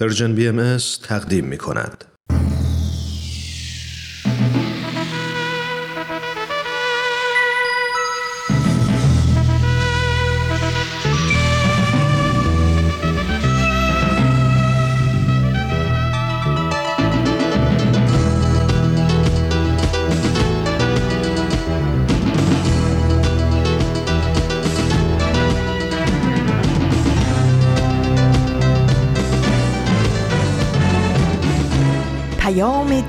پرژن بی ام تقدیم می کند.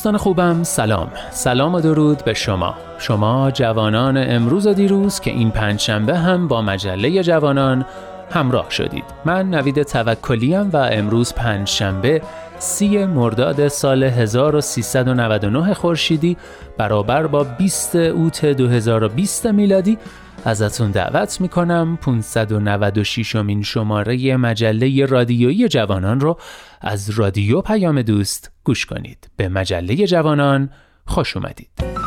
دوستان خوبم سلام. سلام و درود به شما. شما جوانان امروز و دیروز که این پنجشنبه هم با مجله جوانان همراه شدید. من نوید توکلیم و امروز پنجشنبه سی مرداد سال 1399 خورشیدی برابر با 20 اوت 2020 میلادی ازتون دعوت می‌کنم 596 امین شماره مجله رادیویی جوانان رو از رادیو پیام دوست گوش کنید. به مجله جوانان خوش اومدید.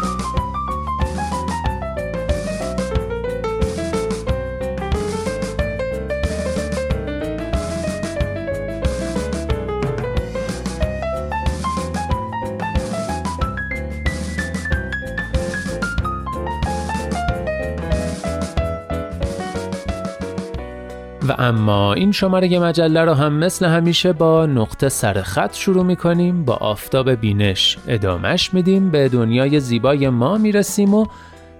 و اما این شماره مجله رو هم مثل همیشه با نقطه سر خط شروع می کنیم با آفتاب بینش ادامش میدیم به دنیای زیبای ما می‌رسیم و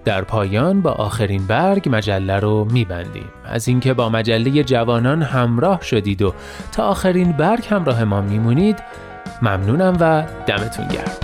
در پایان با آخرین برگ مجله رو میبندیم. از اینکه با مجله جوانان همراه شدید و تا آخرین برگ همراه ما میمونید ممنونم و دمتون گرم.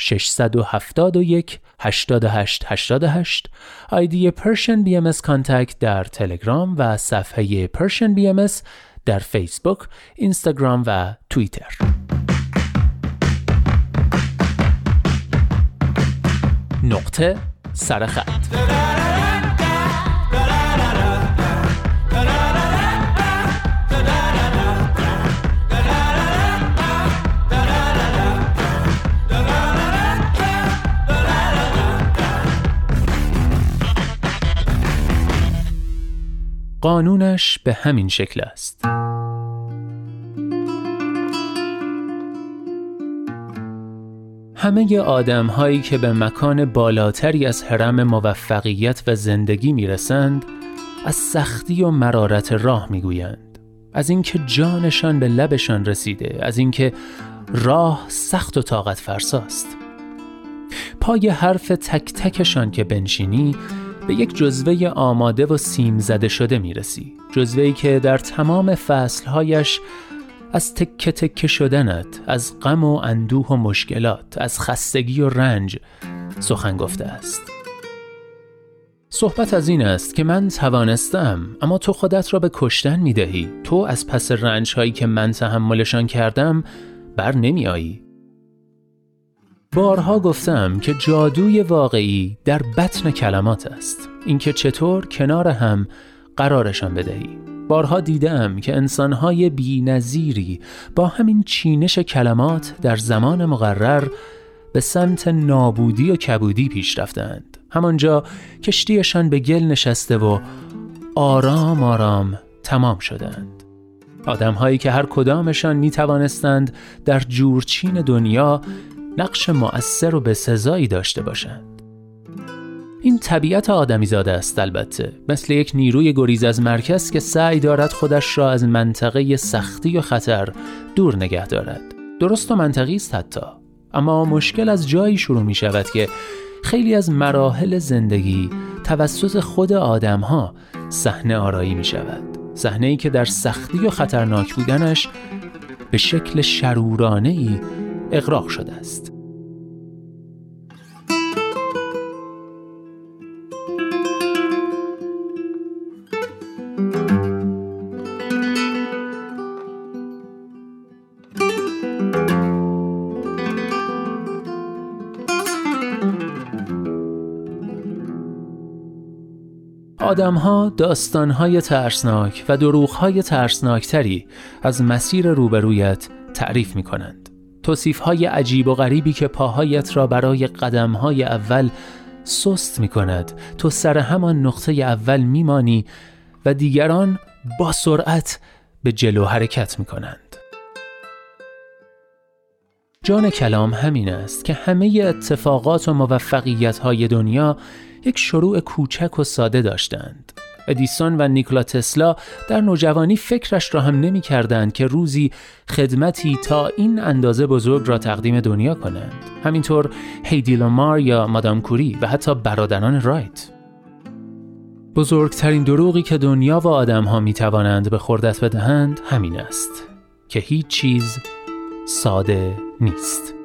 671 88 88 آیدی Persian BM contact در تلگرام و صفحه Persian BM در فیسبوک، اینستاگرام و توییتر. نقطه سرخط قانونش به همین شکل است. همه آدم هایی که به مکان بالاتری از حرم موفقیت و زندگی می‌رسند از سختی و مرارت راه می‌گویند از اینکه جانشان به لبشان رسیده از اینکه راه سخت و طاقت فرساست پای حرف تک تکشان که بنشینی به یک جزوه آماده و سیم زده شده می رسی جزوهی که در تمام فصلهایش از تکه تکه شدنت از غم و اندوه و مشکلات از خستگی و رنج سخن گفته است. صحبت از این است که من توانستم اما تو خودت را به کشتن می دهی تو از پس رنج هایی که من تحملشان کردم بر نمی آیی بارها گفتم که جادوی واقعی در بطن کلمات است. اینکه چطور کنار هم قرارشان بدهی. بارها دیدم که انسانهای بی نظیری با همین چینش کلمات در زمان مقرر به سمت نابودی و کبودی پیش رفتند. همانجا کشتیشان به گل نشسته و آرام آرام تمام شدند. آدم هایی که هر کدامشان می توانستند در جورچین دنیا نقش مؤثر و به سزایی داشته باشند. این طبیعت آدمی زاده است البته. مثل یک نیروی گریز از مرکز که سعی دارد خودش را از منطقه سختی و خطر دور نگه دارد. درست و منطقی است حتی. اما مشکل از جایی شروع می شود که خیلی از مراحل زندگی توسط خود آدم ها صحنه آرایی می شود. صحنه ای که در سختی و خطرناک بودنش به شکل شرورانه ای اغراق شده است آدمها داستانهای ترسناک و دروغهای ترسناکتری از مسیر روبرویت تعریف می کنند. توصیفهای عجیب و غریبی که پاهایت را برای قدمهای اول سست می کند تو سر همان نقطه اول میمانی و دیگران با سرعت به جلو حرکت می کنند. جان کلام همین است که همه اتفاقات و موفقیت های دنیا یک شروع کوچک و ساده داشتند. ادیسون و نیکلا تسلا در نوجوانی فکرش را هم نمی کردند که روزی خدمتی تا این اندازه بزرگ را تقدیم دنیا کنند. همینطور هیدی لامار یا مادام کوری و حتی برادران رایت. بزرگترین دروغی که دنیا و آدم ها می توانند به خوردت بدهند همین است که هیچ چیز ساده نیست.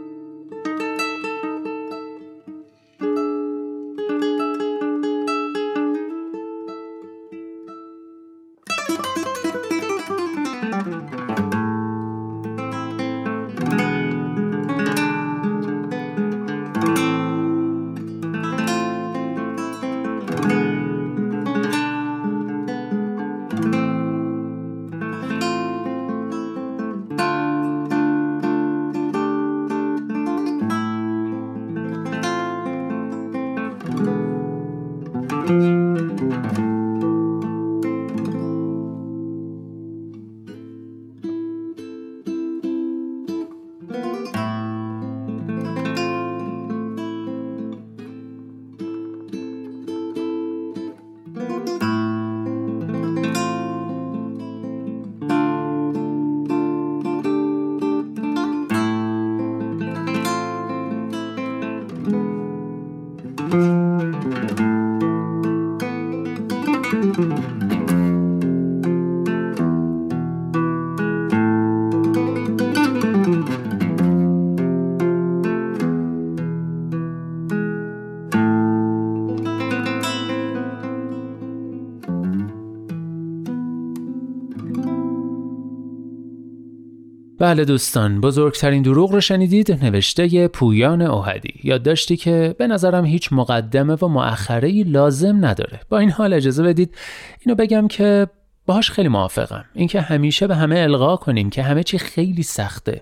بله دوستان بزرگترین دروغ رو شنیدید؟ نوشته پویان اوهدی. یادداشتی که به نظرم هیچ مقدمه و مؤخره لازم نداره. با این حال اجازه بدید اینو بگم که باهاش خیلی موافقم. اینکه همیشه به همه القا کنیم که همه چی خیلی سخته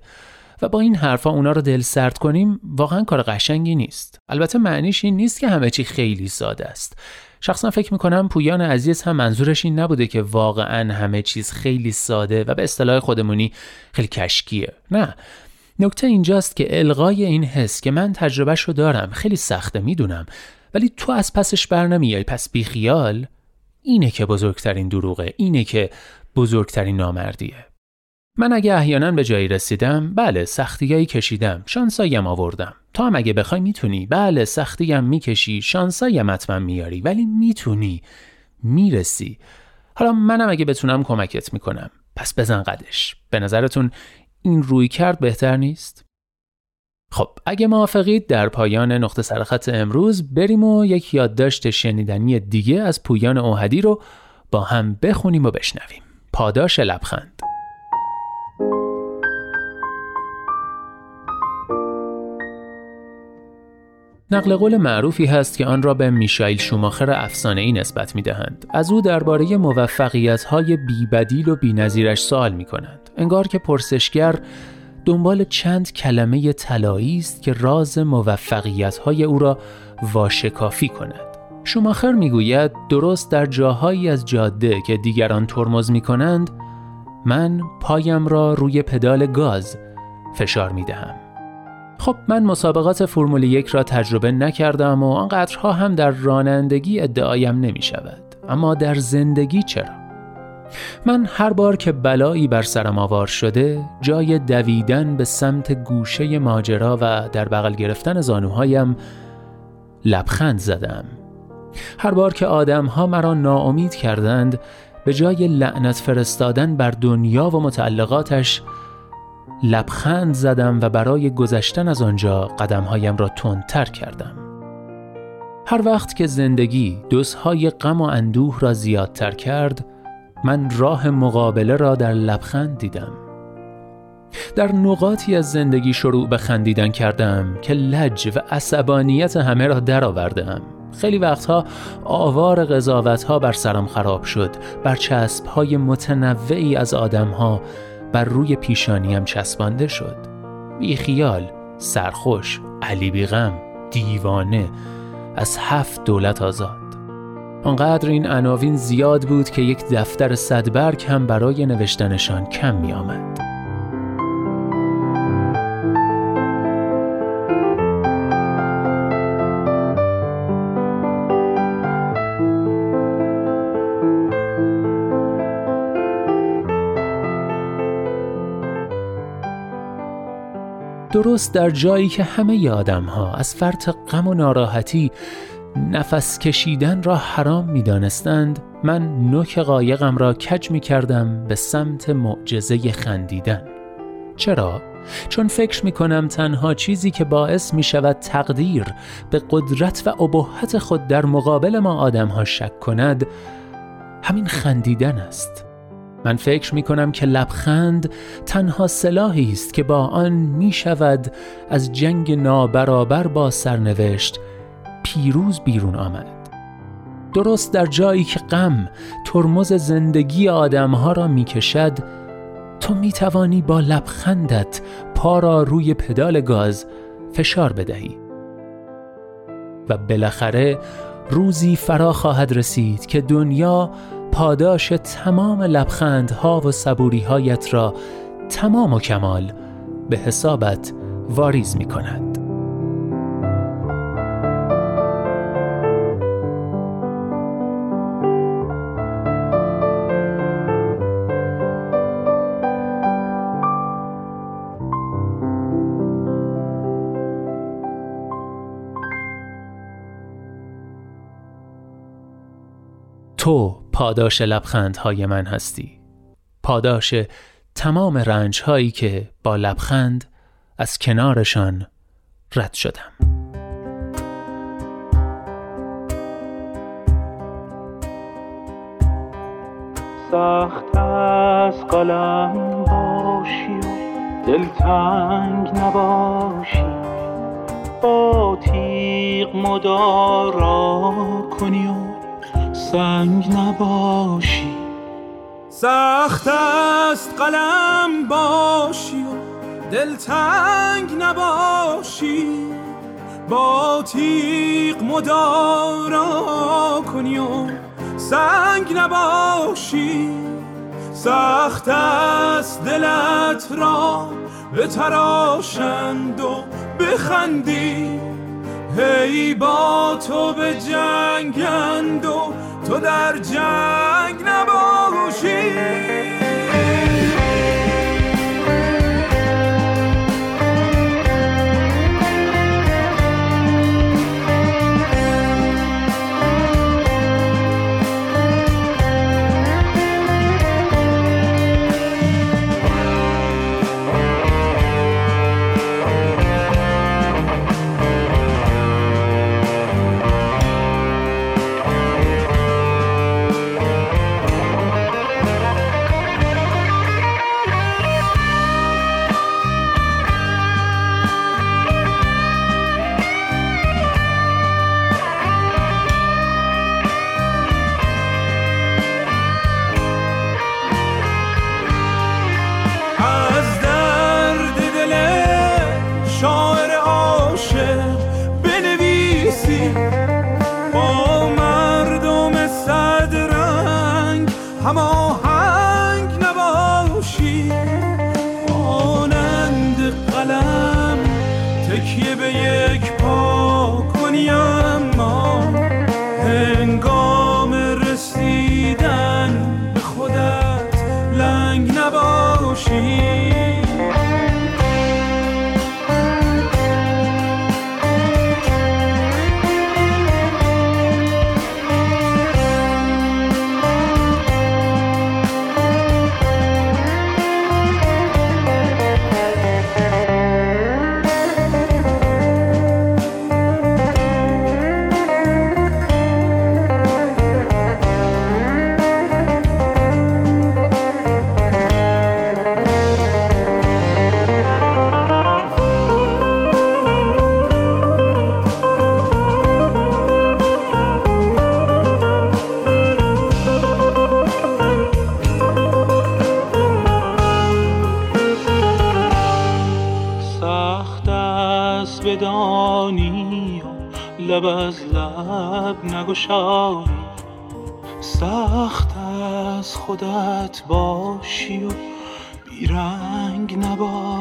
و با این حرفا اونا رو دل سرد کنیم واقعا کار قشنگی نیست. البته معنیش این نیست که همه چی خیلی ساده است. شخصا فکر می‌کنم پویان عزیز هم منظورش این نبوده که واقعا همه چیز خیلی ساده و به اصطلاح خودمونی خیلی کشکیه. نه. نکته اینجاست که الغای این حس که من تجربهش رو دارم خیلی سخته می‌دونم. ولی تو از پسش بر نمیای پس بیخیال اینه که بزرگترین دروغه اینه که بزرگترین نامردیه. من اگه احیانا به جایی رسیدم بله سختیایی کشیدم شانسایم آوردم. تو هم اگه بخوای می‌تونی. بله سختیم می‌کشی شانسایم حتما میاری. ولی می‌تونی. می‌رسی. حالا منم اگه بتونم کمکت می‌کنم. پس بزن قدش. به نظرتون این روی کرد بهتر نیست؟ خب اگه موافقید در پایان نقطه سرخط امروز بریم و یک یادداشت شنیدنی دیگه از پویان اوهدی رو با هم بخونیم و بشنویم. پاداش لبخند. نقل قول معروفی هست که آن را به میشایل شوماخر افسانه ای نسبت می دهند. از او درباره موفقیت های بیبدیل و بینظیرش سوال می کنند. انگار که پرسشگر دنبال چند کلمه طلایی است که راز موفقیت های او را واشکافی کند. شوماخر می‌گوید درست در جاهایی از جاده که دیگران ترمز می کنند من پایم را روی پدال گاز فشار می دهم. خب من مسابقات فرمول یک را تجربه نکردم و آنقدرها هم در رانندگی ادعایم نمی شود. اما در زندگی چرا؟ من هر بار که بلایی بر سرم آوار شده جای دویدن به سمت گوشه ماجرا و در بغل گرفتن زانوهایم لبخند زدم هر بار که آدمها مرا ناامید کردند به جای لعنت فرستادن بر دنیا و متعلقاتش لبخند زدم و برای گذشتن از آنجا قدمهایم را تندتر کردم. هر وقت که زندگی دوزهای غم و اندوه را زیادتر کرد من راه مقابله را در لبخند دیدم. در نقاطی از زندگی شروع به خندیدن کردم که لج و عصبانیت همه را درآوردم. خیلی وقتها آوار قضاوت ها بر سرم خراب شد بر چسب های متنوعی از آدم ها بر روی پیشانیم چسبانده شد بی خیال سرخوش علی بیغم دیوانه از هفت دولت آزاد آنقدر این عناوین زیاد بود که یک دفتر صدبرگ هم برای نوشتنشان کم می آمد. درست در جایی که همه آدم ها از فرط غم و ناراحتی نفس کشیدن را حرام می دانستند من نوک قایقم را کج می کردم به سمت معجزه خندیدن چرا؟ چون فکر می کنم تنها چیزی که باعث می شود تقدیر به قدرت و ابهت خود در مقابل ما آدم ها شک کند همین خندیدن است من فکر می کنم که لبخند تنها سلاحی است که با آن می شود از جنگ نابرابر با سرنوشت پیروز بیرون آمد. درست در جایی که غم ترمز زندگی آدمها را می کشد تو می توانی با لبخندت پا را روی پدال گاز فشار بدهی. و بالاخره روزی فرا خواهد رسید که دنیا پاداش تمام لبخندها و صبوریهایت را تمام و کمال به حسابت واریز می کند. تو پاداش لبخندهای من هستی. پاداش تمام رنجهایی که با لبخند از کنارشان رد شدم. سخت از قلم باشی و دلتنگ نباشی. با تیغ مدارا کنی و سنگ نباشی. سخت است قلم باشی و دلتنگ نباشی. با تیغ مدارا کنی و سنگ نباشی. سخت است دلت را به تراشند و بخندی. هی با تو به جنگند و تو در جنگ نباشی. نگشایی سخت از خودت باشی و بیرنگ نباشی.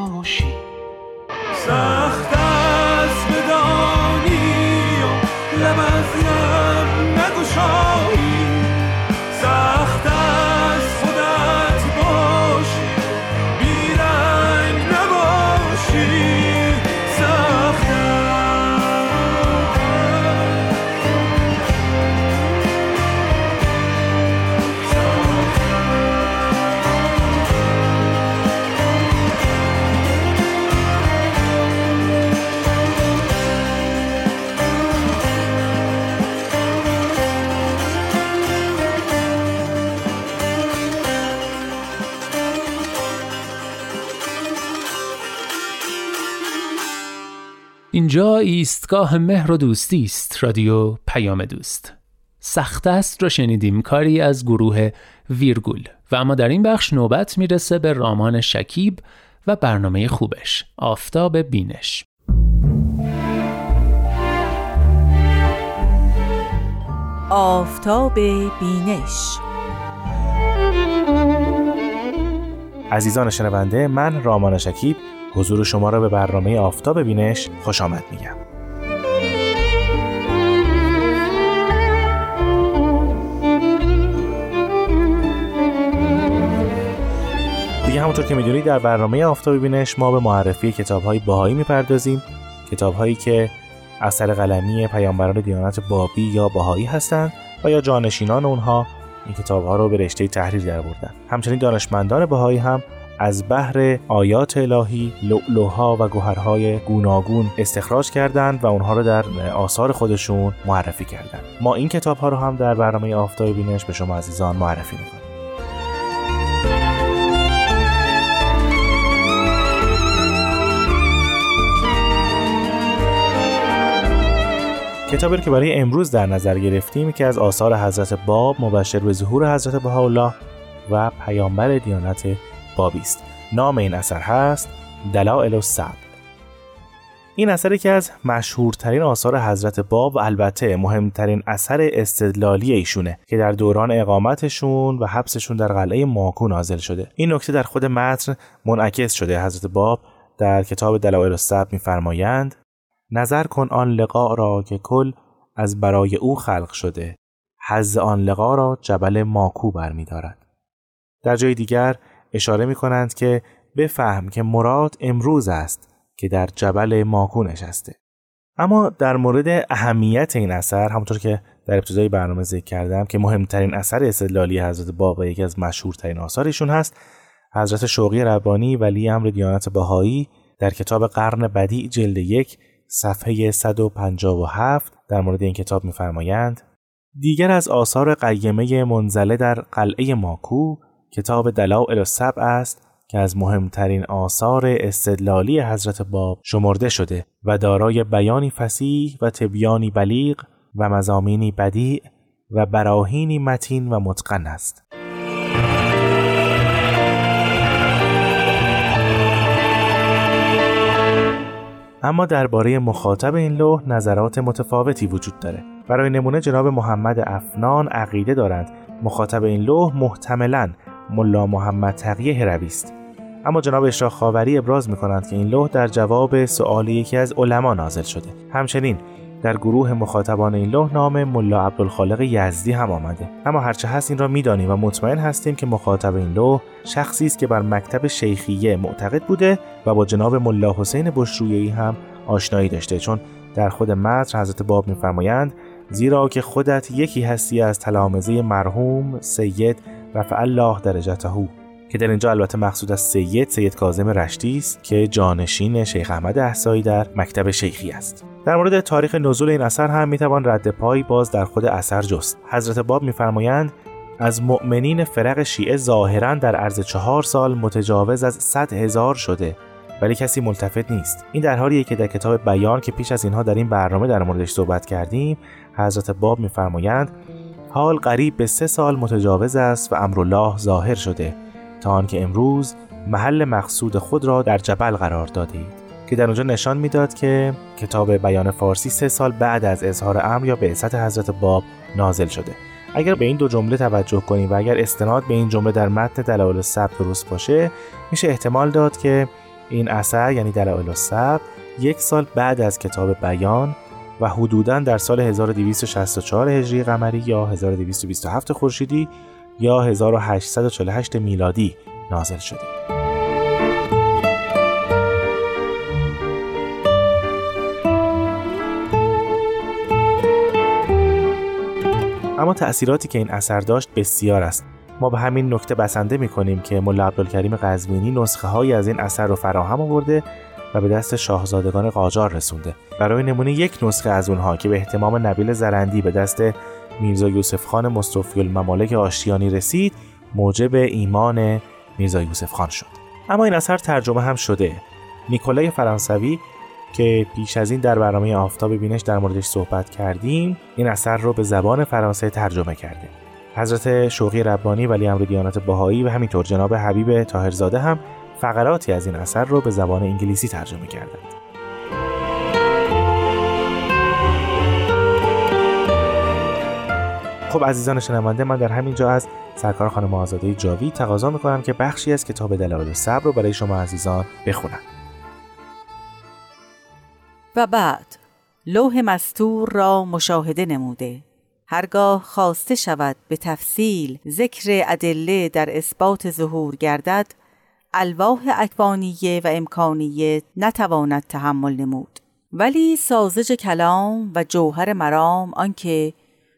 اینجا ایستگاه مهر و دوستی است رادیو پیام دوست. سخت است را شنیدیم کاری از گروه ویرگول و اما در این بخش نوبت می‌رسه به رامان شکیب و برنامه خوبش آفتاب بینش. آفتاب بینش. عزیزان شنونده من رامان شکیب حضور شما را به برنامه آفتاب بینش خوش آمد میگم. دیگه همونطور که می‌دونید در برنامه آفتاب بینش ما به معرفی کتاب های باهایی می‌پردازیم. کتاب هایی که اثر قلمی پیامبران دیانت بابی یا باهایی هستند و یا جانشینان اونها این کتاب ها رو به رشته تحریر در بردن همچنین دانشمندان بهایی هم از بحر آیات الهی لؤلؤها و گوهرهای گوناگون استخراج کردند و اونها رو در آثار خودشون معرفی کردند. ما این کتاب ها رو هم در برنامه آفتاب بینش به شما عزیزان معرفی می‌کنیم. کتابی که برای امروز در نظر گرفتیم که از آثار حضرت باب مبشر به ظهور حضرت بهاءالله و پیامبر دیانت بابی است. نام این اثر هست دلائل الصبر. این اثری که از مشهورترین آثار حضرت باب و البته مهمترین اثر استدلالی ایشونه که در دوران اقامتشون و حبسشون در قلعه ماکو نازل شده. این نکته در خود متن منعکس شده. حضرت باب در کتاب دلائل الصبر میفرمایند نظر کن آن لقا را که کل از برای او خلق شده. حز آن لقا را جبل ماکو برمیدارد. در جای دیگر اشاره می کنند که بفهم که مراد امروز است که در جبل ماکو نشسته. اما در مورد اهمیت این اثر همونطور که در ابتدای برنامه ذکر کردم که مهمترین اثر استدلالی حضرت باب یکی از مشهورترین آثارشون هست حضرت شوقی ربانی ولی امر دیانت بهایی در کتاب قرن بدی جلد یک صفحه 157 در مورد این کتاب میفرمایند دیگر از آثار قیمه منزله در قلعه ماکو کتاب دلائل السبع است که از مهمترین آثار استدلالی حضرت باب شمرده شده و دارای بیانی فسیح و تبیانی بلیغ و مزامینی بدیع و براهینی متین و متقن است. اما درباره مخاطب این لوح نظرات متفاوتی وجود داره. برای نمونه جناب محمد افنان عقیده دارند مخاطب این لوح محتملاً ملا محمد تقیه هروی است. اما جناب اشراق خاوری ابراز می کنند که این لوح در جواب سؤال یکی از علما نازل شده. همچنین در گروه مخاطبان این لوح نام ملا عبدالخالق یزدی هم آمده. اما هرچه هست این را می‌دانیم و مطمئن هستیم که مخاطب این لوح شخصی است که بر مکتب شیخیه معتقد بوده و با جناب ملا حسین بشرویی هم آشنایی داشته. چون در خود متن حضرت باب میفرمایند زیرا که خودت یکی هستی از تلامزه مرحوم سید رفع الله درجته. که در اینجا البته مقصود از سید سید کاظم رشتی است که جانشین شیخ احمد احسایی در مکتب شیخی است. در مورد تاریخ نزول این اثر هم می‌توان رد پای باز در خود اثر جست. حضرت باب میفرمایند از مؤمنین فرق شیعه ظاهرا در عرض چهار سال متجاوز از صد هزار شده ولی کسی ملتفت نیست. این در حالیه که در کتاب بیان که پیش از اینها در این برنامه در موردش صحبت کردیم حضرت باب میفرمایند حال قریب به سه سال متجاوز است و امرالله ظاهر شده تا آنکه امروز محل مقصود خود را در جبل قرار دادید که در اونجا نشان می‌داد که کتاب بیان فارسی سه سال بعد از اظهار امر یا بعثت حضرت باب نازل شده. اگر به این دو جمله توجه کنیم و اگر استناد به این جمله در متن دلایل السبت درست باشه میشه احتمال داد که این اثر یعنی دلایل السبت یک سال بعد از کتاب بیان و حدوداً در سال 1264 هجری قمری یا 1227 خورشیدی یا 1848 میلادی نازل شده. اما تأثیراتی که این اثر داشت بسیار است. ما به همین نکته بسنده می کنیم که ملا عبدالکریم قزوینی نسخه های از این اثر رو فراهم آورده و به دست شاهزادگان قاجار رسونده. برای نمونه یک نسخه از اونها که به احتمام نبیل زرندی به دست میرزا یوسف خان مصطفی الممالک آشتیانی رسید موجب ایمان میرزا یوسف خان شد. اما این اثر ترجمه هم شده. نیکولای فرانسوی که پیش از این در برنامه آفتاب بینش در موردش صحبت کردیم این اثر رو به زبان فرانسه ترجمه کرده. حضرت شوقی ربانی ولی امر دیانت باهایی و همینطور جناب حبیب تاهرزاده هم فقراتی از این اثر رو به زبان انگلیسی ترجمه کردند. خب عزیزان شنونده من در همین جا از سرکار خانم آزاده جاوی تقاضا می‌کنم که بخشی از کتاب دلایل صبر رو برای شما عزیزان بخونم. و بعد لوح مستور را مشاهده نموده. هرگاه خواسته شود به تفصیل ذکر ادله در اثبات ظهور گردد الواح اکوانیه و امکانیه نتواند تحمل نمود. ولی سازج کلام و جوهر مرام آنکه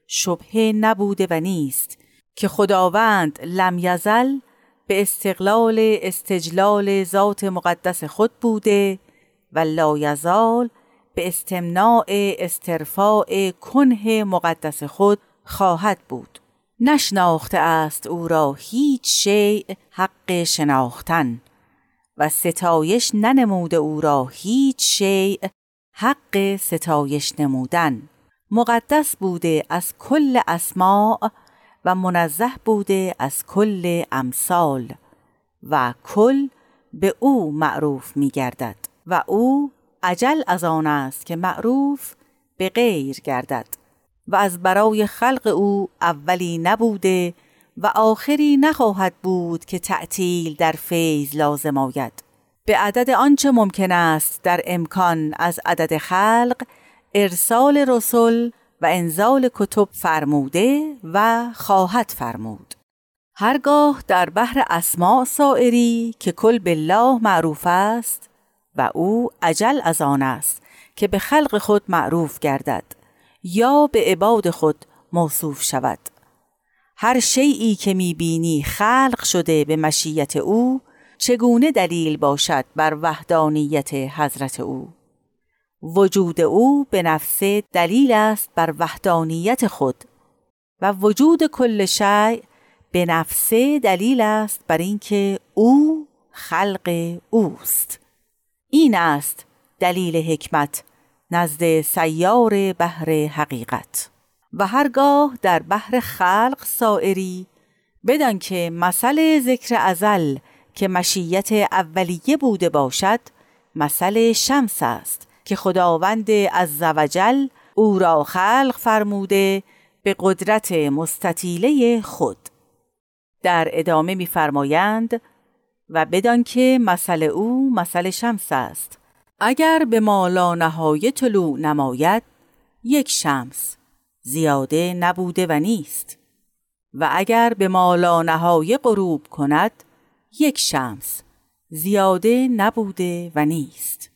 شبهه نبوده و نیست که خداوند لم یزل به استقلال استجلال ذات مقدس خود بوده و لا یزال به استمناع استرفاع کنه مقدس خود خواهد بود. نشناخته است او را هیچ شیء حق شناختن و ستایش ننموده او را هیچ شیء حق ستایش نمودن. مقدس بوده از کل اسماع و منزه بوده از کل امثال و کل به او معروف می گردد و او عجل از آن است که معروف به غیر گردد. و از برای خلق او اولی نبوده و آخری نخواهد بود که تعطیل در فیض لازم آید. به عدد آنچه ممکن است در امکان از عدد خلق ارسال رسول و انزال کتب فرموده و خواهد فرمود. هرگاه در بحر اسماع سائری که کل بالله معروف است و او عجل از آن است که به خلق خود معروف گردد. یا به عباد خود موصوف شود. هر شیعی که می‌بینی خلق شده به مشیت او چگونه دلیل باشد بر وحدانیت حضرت او؟ وجود او به نفسه دلیل است بر وحدانیت خود و وجود کل شیء به نفسه دلیل است بر اینکه او خلق اوست. این است دلیل حکمت نزد سیار بحر حقیقت. و هرگاه در بحر خلق سائری بدان که مثل ذکر ازل که مشیت اولیه بوده باشد مثل شمس است که خداوند عزوجل او را خلق فرموده به قدرت مستطیله خود. در ادامه می‌فرمایند و بدان که مثل او مثل شمس است. اگر به مالا نهای طلوع نماید یک شمس زیاده نبوده و نیست. و اگر به مالا نهای غروب کند یک شمس زیاده نبوده و نیست.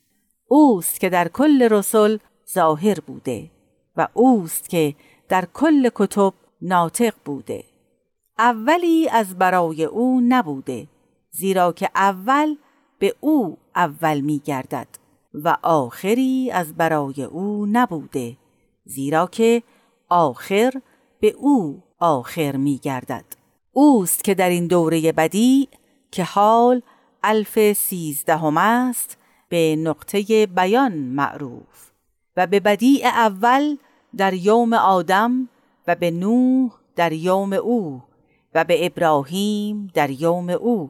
اوست که در کل رسول ظاهر بوده و اوست که در کل کتب ناطق بوده. اولی از برای او نبوده زیرا که اول به او اول می گردد و آخری از برای او نبوده زیرا که آخر به او آخر می گردد اوست که در این دوره بدی که حال الف سیزدهم است به نقطه بیان معروف و به بدیع اول در یوم آدم و به نوح در یوم او و به ابراهیم در یوم او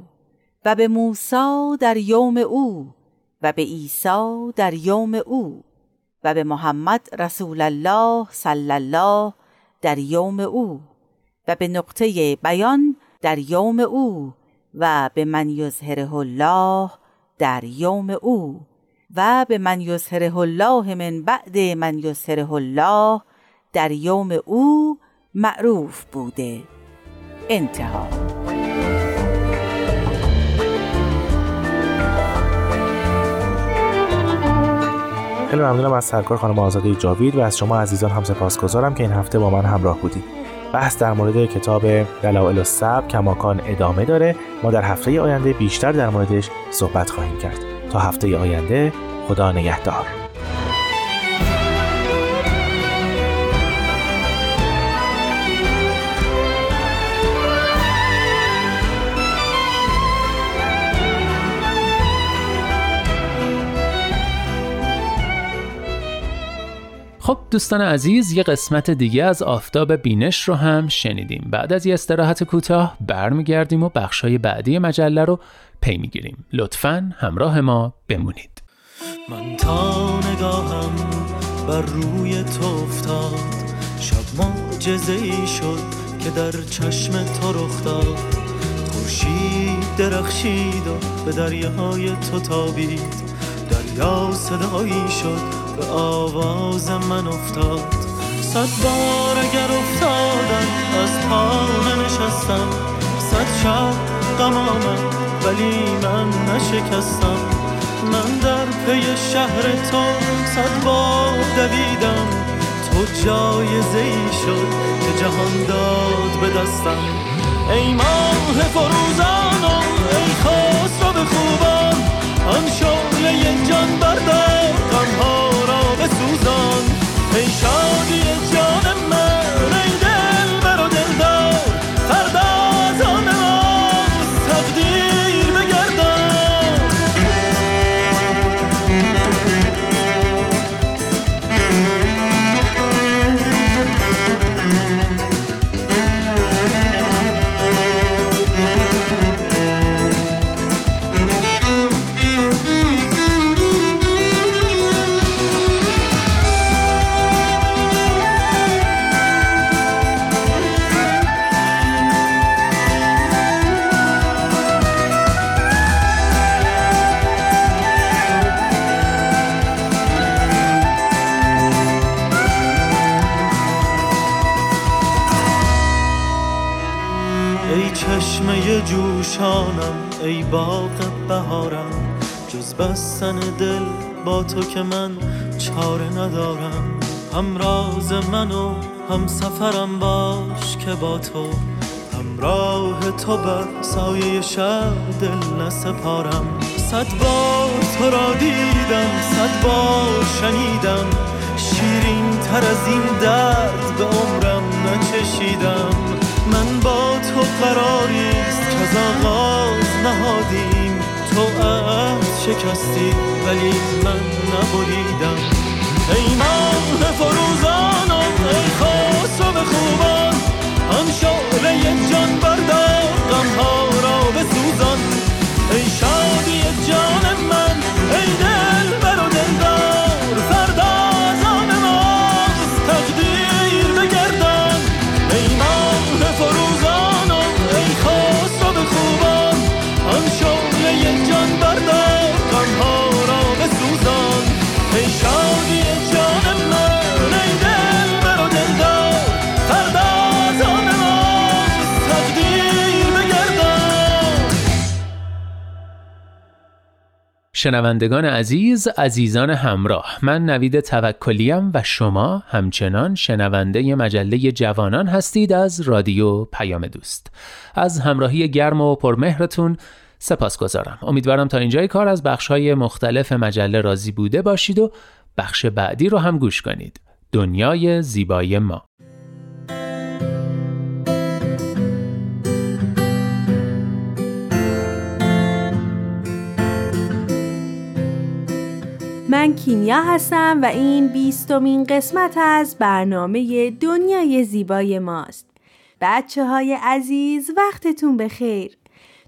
و به موسی در یوم او و به عیسی در یوم او و به محمد رسول الله صلی الله در یوم او و به نقطه بیان در یوم او و به من یظهره الله در یوم او و به من یظهره الله من بعد من یظهره الله در یوم او معروف بوده. انتها. خیلی ممنونم از سرکار خانم آزاده جاوید و از شما عزیزان هم سپاسگزارم که این هفته با من همراه بودید. بحث در مورد کتاب دلائل السب کماکان ادامه داره. ما در هفته آینده بیشتر در موردش صحبت خواهیم کرد. تا هفته آینده خدا نگهدار. خب دوستان عزیز یه قسمت دیگه از آفتاب بینش رو هم شنیدیم. بعد از یه استراحت کوتاه برمیگردیم و بخشای بعدی مجله رو پی می‌گیریم. لطفا همراه ما بمونید. من تا نگاهم بر روی تو افتاد. شب معجزه ای شد که در چشم تو رخ داد. خورشید درخشید و به دریاهای تو تابید. دریا صدایی شد به آواز من افتاد. صد بار اگر افتادم از پا ننشستم. صد شب غم آمد ولی من نشکستم. من در پی شهر تو صد بار دویدم. تو جایزه ای شد که جهان داد به دستم. ای ماه فروزانم ای خوبان آن شعله جان بردار غمها را بسوزان. ای شادی جان من ای چشمه جوشانم ای باغ بهارم جز بستن دل با تو که من چاره ندارم. هم راز من و هم سفرم باش که با تو. همراه تو بر سایه شب دل نسپارم. صد بار تو را دیدم صد بار شنیدم. شیرین تر از این درد به عمرم نچشیدم. من با تو قراریست که از آغاز نهادیم. تو عهد شکستی ولی من نبریدم. ای ماه فروزانم ای به خوبان. آن شعله جان بردار غمها را بسوزان. ای شادی جان من شنوندگان عزیز عزیزان همراه من نوید توکلیم و شما همچنان شنونده مجله جوانان هستید از رادیو پیام دوست. از همراهی گرم و پرمهرتون سپاس گذارم امیدوارم تا اینجای کار از بخشهای مختلف مجله راضی بوده باشید و بخش بعدی رو هم گوش کنید. دنیای زیبای ما. من کیمیا هستم و این بیستمین قسمت از برنامه دنیای زیبای ماست. بچه های عزیز وقتتون بخیر.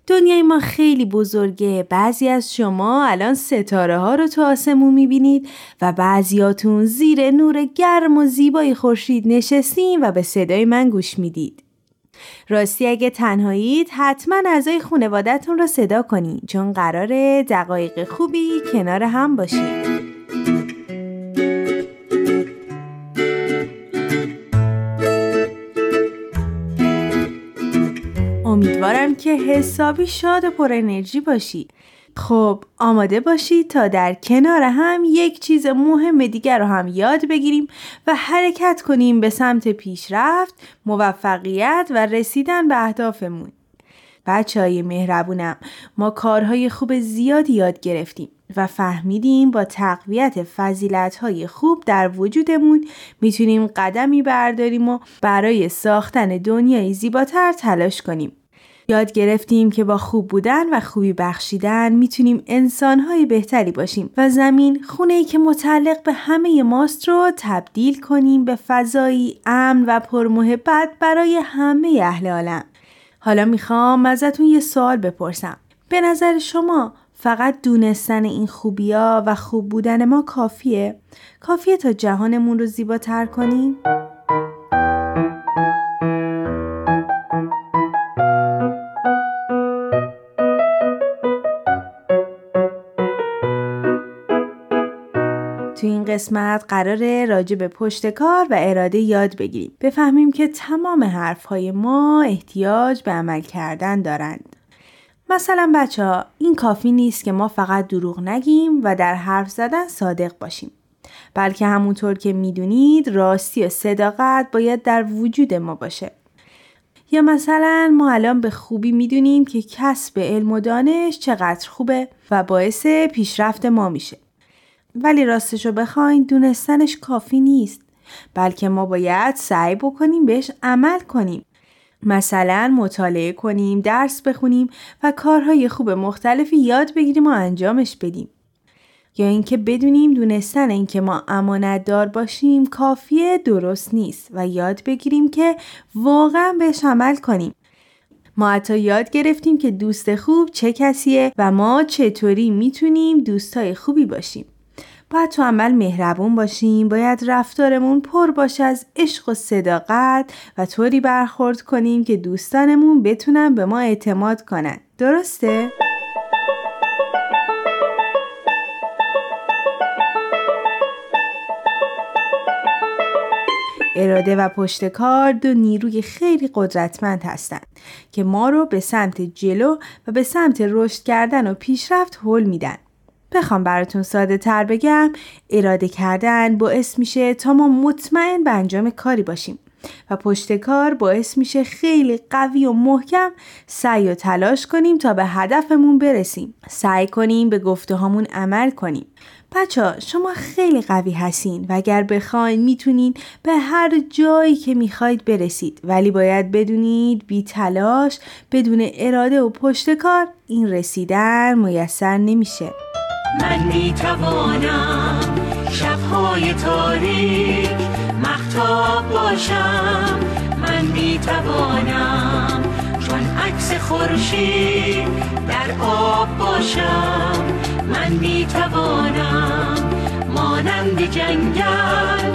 دنیای ما خیلی بزرگه بعضی از شما الان ستاره ها رو تو آسمون می‌بینید و بعضیاتون زیر نور گرم و زیبای خورشید نشستین و به صدای من گوش می‌دید راستی اگه تنهایید حتما اعضای خانوادتون رو صدا کنید چون قرار دقایق خوبی کنار هم باشید امیدوارم که حسابی شاد و پر انرژی باشی. خب آماده باشید تا در کنار هم یک چیز مهم دیگر رو هم یاد بگیریم و حرکت کنیم به سمت پیشرفت، موفقیت و رسیدن به اهدافمون. بچه های مهربونم ما کارهای خوب زیادی یاد گرفتیم و فهمیدیم با تقویت فضیلت های خوب در وجودمون می‌تونیم قدمی برداریم و برای ساختن دنیای زیباتر تلاش کنیم. یاد گرفتیم که با خوب بودن و خوبی بخشیدن می‌تونیم انسانهای بهتری باشیم و زمین خونه ای که متعلق به همه ماست رو تبدیل کنیم به فضایی امن و پرمحبت برای همه اهل عالم. حالا می‌خوام ازتون یه سوال بپرسم. به نظر شما فقط دونستن این خوبیا و خوب بودن ما کافیه؟ کافیه تا جهانمون رو زیباتر کنیم؟ قسمت قرار راجع به پشت کار و اراده یاد بگیریم. بفهمیم که تمام حرفهای ما احتیاج به عمل کردن دارند. مثلا بچه ها این کافی نیست که ما فقط دروغ نگیم و در حرف زدن صادق باشیم. بلکه همونطور که می‌دونید راستی و صداقت باید در وجود ما باشه. یا مثلا ما الان به خوبی می‌دونیم که کسب علم و دانش چقدر خوبه و باعث پیشرفت ما میشه. ولی راستشو بخواین دونستنش کافی نیست. بلکه ما باید سعی بکنیم بهش عمل کنیم. مثلا مطالعه کنیم درس بخونیم و کارهای خوب مختلفی یاد بگیریم و انجامش بدیم. یا اینکه بدونیم دونستن اینکه ما امانت دار باشیم کافیه درست نیست و یاد بگیریم که واقعا بهش عمل کنیم. ما حتی یاد گرفتیم که دوست خوب چه کسیه و ما چطوری می‌تونیم دوستای خوبی باشیم. باید تو عمل مهربون باشیم باید رفتارمون پر باشه از عشق و صداقت و طوری برخورد کنیم که دوستانمون بتونن به ما اعتماد کنن درسته؟ اراده و پشت کار دو نیروی خیلی قدرتمند هستند که ما رو به سمت جلو و به سمت رشد کردن و پیشرفت حل میدن. بخوام براتون ساده تر بگم اراده کردن باعث میشه تا ما مطمئن به انجام کاری باشیم و پشت کار باعث میشه خیلی قوی و محکم سعی و تلاش کنیم تا به هدفمون برسیم. سعی کنیم به گفته هامون عمل کنیم. بچه شما خیلی قوی هستین و اگر بخواین می‌تونین به هر جایی که می‌خواید برسید. ولی باید بدونید بی تلاش بدون اراده و پشت کار این رسیدن میسر نمیشه. من می‌توانم شبهای تاریک مختاب باشم. من می‌توانم چون عکس خورشید در آب باشم. من می‌توانم مانند جنگل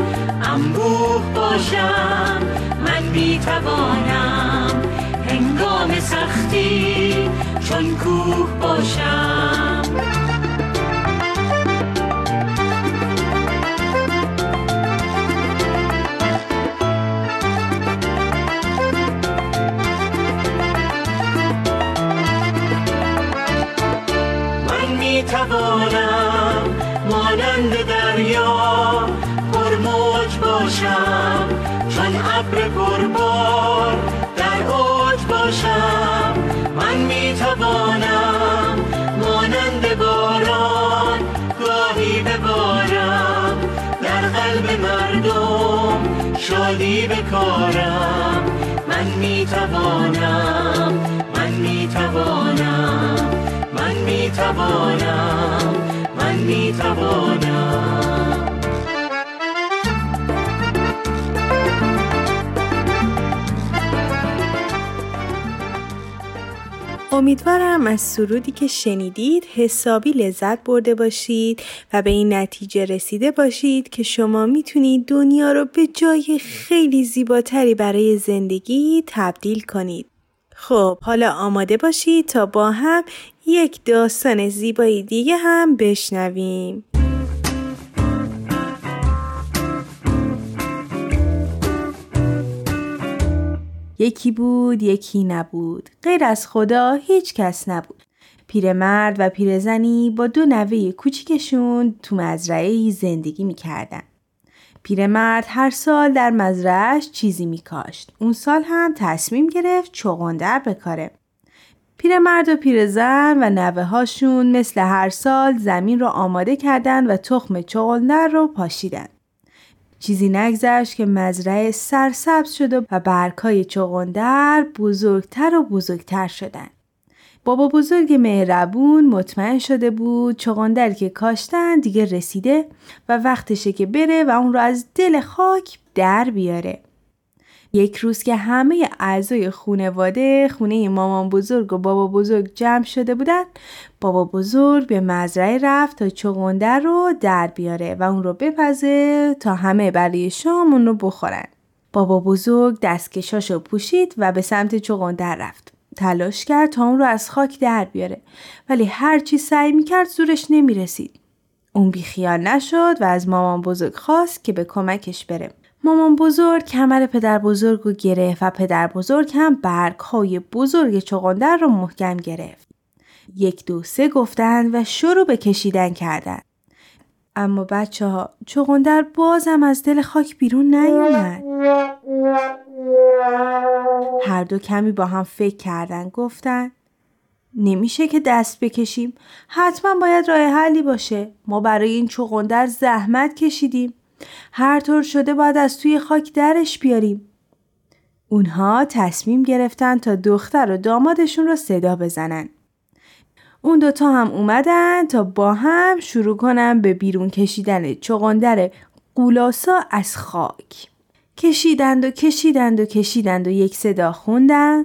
انبوه باشم. من می‌توانم هنگام سختی چون کوه باشم. توانم مانند دریا پرموج باشم. چون ابر پربار در اوج باشم. من می توانم مانند باران گاهی ببارم. در قلب مردم شادی بکارم. من می توانم توانم من می توانم امیدوارم از سرودی که شنیدید حسابی لذت برده باشید و به این نتیجه رسیده باشید که شما می‌تونید دنیا رو به جای خیلی زیباتری برای زندگی تبدیل کنید. خب حالا آماده باشید تا با هم یک داستان زیبایی دیگه هم بشنویم. یکی بود یکی نبود. غیر از خدا هیچ کس نبود. پیرمرد و پیرزنی با دو نوه کوچیکشون تو مزرعه زندگی می‌کردن. پیرمرد هر سال در مزرعهش چیزی میکاشت. اون سال هم تصمیم گرفت چغندر بکاره. پیرمرد و پیرزن و نوه هاشون مثل هر سال زمین رو آماده کردن و تخم چغندر رو پاشیدن چیزی نگذشت که مزرعه سرسبز شد و برگهای چغندر بزرگتر و بزرگتر شدند. بابا بزرگ مهربون مطمئن شده بود چغندر که کاشتن دیگه رسیده و وقتشه که بره و اون رو از دل خاک در بیاره. یک روز که همه اعضای خونواده خونه مامان بزرگ و بابا بزرگ جمع شده بودن بابا بزرگ به مزرعه رفت تا چغندر رو در بیاره و اون رو بپزه تا همه برای شام اون رو بخورن. بابا بزرگ دستکشاشو پوشید و به سمت چغندر رفت. تلاش کرد تا اون رو از خاک در بیاره ولی هرچی سعی می‌کرد زورش نمی‌رسید. اون بیخیال نشد و از مامان بزرگ خواست که به کمکش بره. مامان بزرگ کمر پدر بزرگ رو گرفت و پدر بزرگ هم برگ های بزرگ چغندر رو محکم گرفت. یک دو سه گفتن و شروع به کشیدن کردن. اما بچه ها چغندر بازم از دل خاک بیرون نیومد. هر دو کمی با هم فکر کردن گفتن نمیشه که دست بکشیم حتما باید راه حلی باشه ما برای این چغندر زحمت کشیدیم هر طور شده باید از توی خاک درش بیاریم. اونها تصمیم گرفتن تا دختر و دامادشون رو صدا بزنن. اون دوتا هم اومدن تا با هم شروع کنن به بیرون کشیدن چغندر قولاسا از خاک. کشیدند و کشیدند و کشیدند و یک صدا خوندن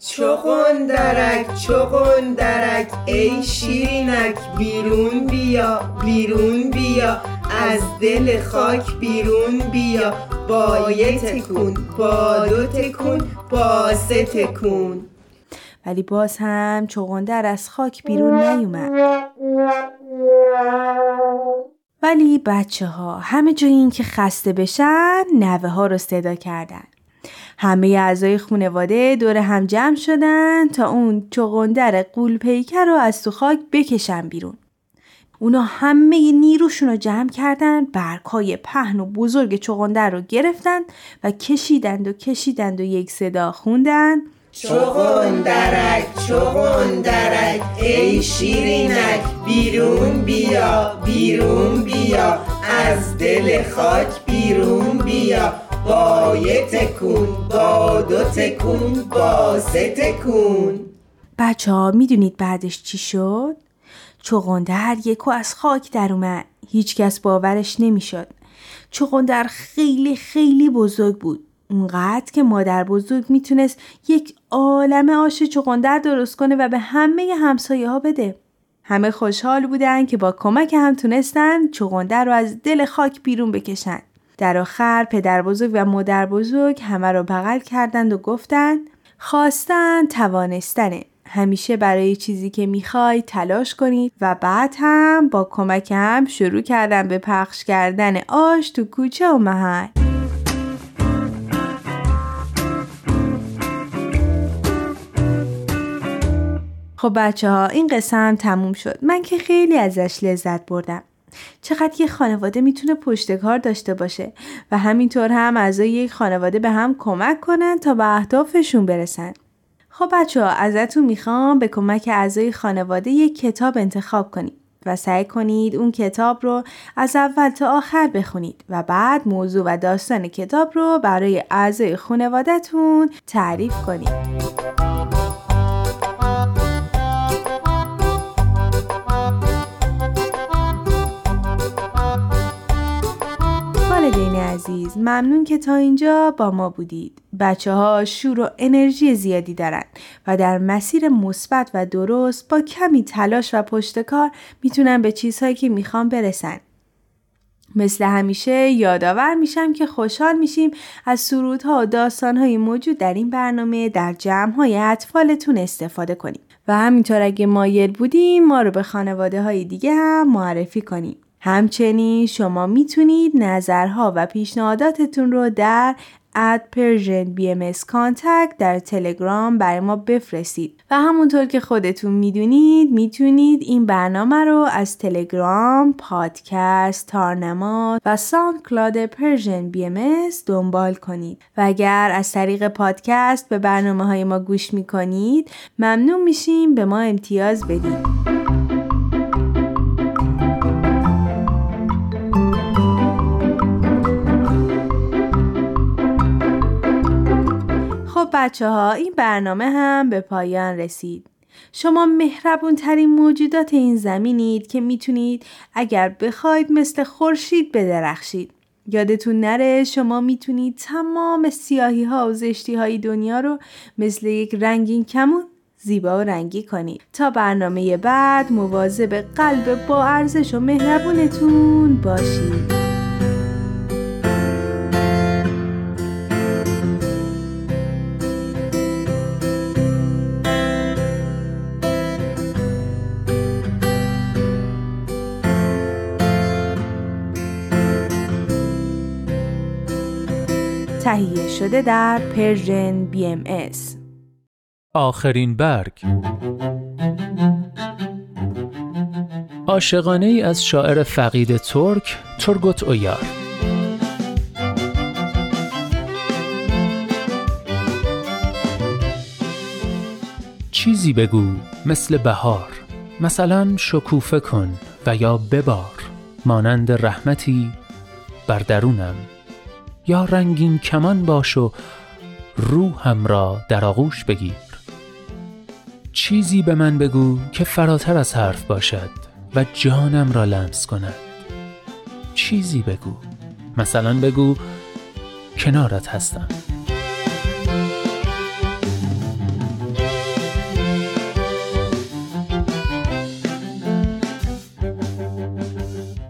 چغندرک چغندرک ای شیرینک بیرون بیا بیرون بیا از دل خاک بیرون بیا با یه تکون با دو تکون با سه تکون. ولی باز هم چغندر از خاک بیرون نیومد. ولی بچه ها همه جای این که خسته بشن نوه ها رو صدا کردن. همه اعضای خانواده دور هم جمع شدن تا اون چغندر قول پیکر رو از تو خاک بکشن بیرون. اونا همه نیروشون رو جمع کردن برگهای پهن و بزرگ چغندر رو گرفتن و کشیدند و کشیدند و یک صدا خوندن چغندرک چغندرک ای شیرینک بیرون بیا بیرون بیا از دل خاک بیرون بیا با تکون با بچه ها می‌دونید بعدش چی شد؟ چغندر یکو از خاک در اومد. هیچکس باورش نمی‌شد. چغندر خیلی خیلی بزرگ بود. اونقدر که مادر بزرگ می‌تونست یک عالم آش چغندر درست کنه و به همه همسایه ها بده. همه خوشحال بودن که با کمک هم تونستن چغندر رو از دل خاک بیرون بکشن. در آخر پدر بزرگ و مادر بزرگ همه رو بغل کردند و گفتند خواستن توانستنه. همیشه برای چیزی که می‌خوای تلاش کنید و بعد هم با کمک هم شروع کردن به پخش کردن آش تو کوچه و محل. خب بچه ها این هم تموم شد. من که خیلی ازش لذت بردم. چقدر یه خانواده می‌تونه پشتکار داشته باشه و همینطور هم اعضای یک خانواده به هم کمک کنن تا به اهدافشون برسن. خب بچه ها ازتون می‌خوام به کمک اعضای خانواده یک کتاب انتخاب کنید و سعی کنید اون کتاب رو از اول تا آخر بخونید و بعد موضوع و داستان کتاب رو برای اعضای خانوادهتون تعریف کنید. عزیز. ممنون که تا اینجا با ما بودید. بچه ها شور و انرژی زیادی دارن و در مسیر مثبت و درست با کمی تلاش و پشتکار می‌تونن به چیزهایی که می‌خوان برسن. مثل همیشه یادآور میشم که خوشحال میشیم از سرودها و داستانهایی موجود در این برنامه در جمعهای اطفالتون استفاده کنیم. و همینطور اگه مایل بودیم ما رو به خانواده های دیگه هم معرفی کنیم. همچنین شما می‌تونید نظرها و پیشنهاداتتون رو در at Persian BM contact در تلگرام برای ما بفرستید. و همونطور که خودتون می‌دونید می‌تونید این برنامه رو از تلگرام، پادکست، تارنما و SoundCloud Persian BM دنبال کنید. و اگر از طریق پادکست به برنامه های ما گوش می‌کنید ممنون میشیم. به ما امتیاز بدید. بچه ها این برنامه هم به پایان رسید. شما مهربون ترین موجودات این زمینید که می‌تونید اگر بخواید مثل خورشید بدرخشید. یادتون نره شما می‌تونید تمام سیاهی ها و زشتی های دنیا رو مثل یک رنگین کمون زیبا و رنگی کنید تا برنامه بعد مواظب قلب با ارزش و مهربونتون باشید تهیه شده در Persian BMS. آخرین برگ. عاشقانه ای از شاعر فقید ترک ترگوت اویار. چیزی بگو مثل بهار. مثلا شکوفه کن و یا ببار. مانند رحمتی بر درونم. یا رنگین کمان باش و روحم را در آغوش بگیر. چیزی به من بگو که فراتر از حرف باشد و جانم را لمس کند. چیزی بگو. مثلا بگو کنارت هستم.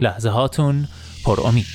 لحظه هاتون پر امید.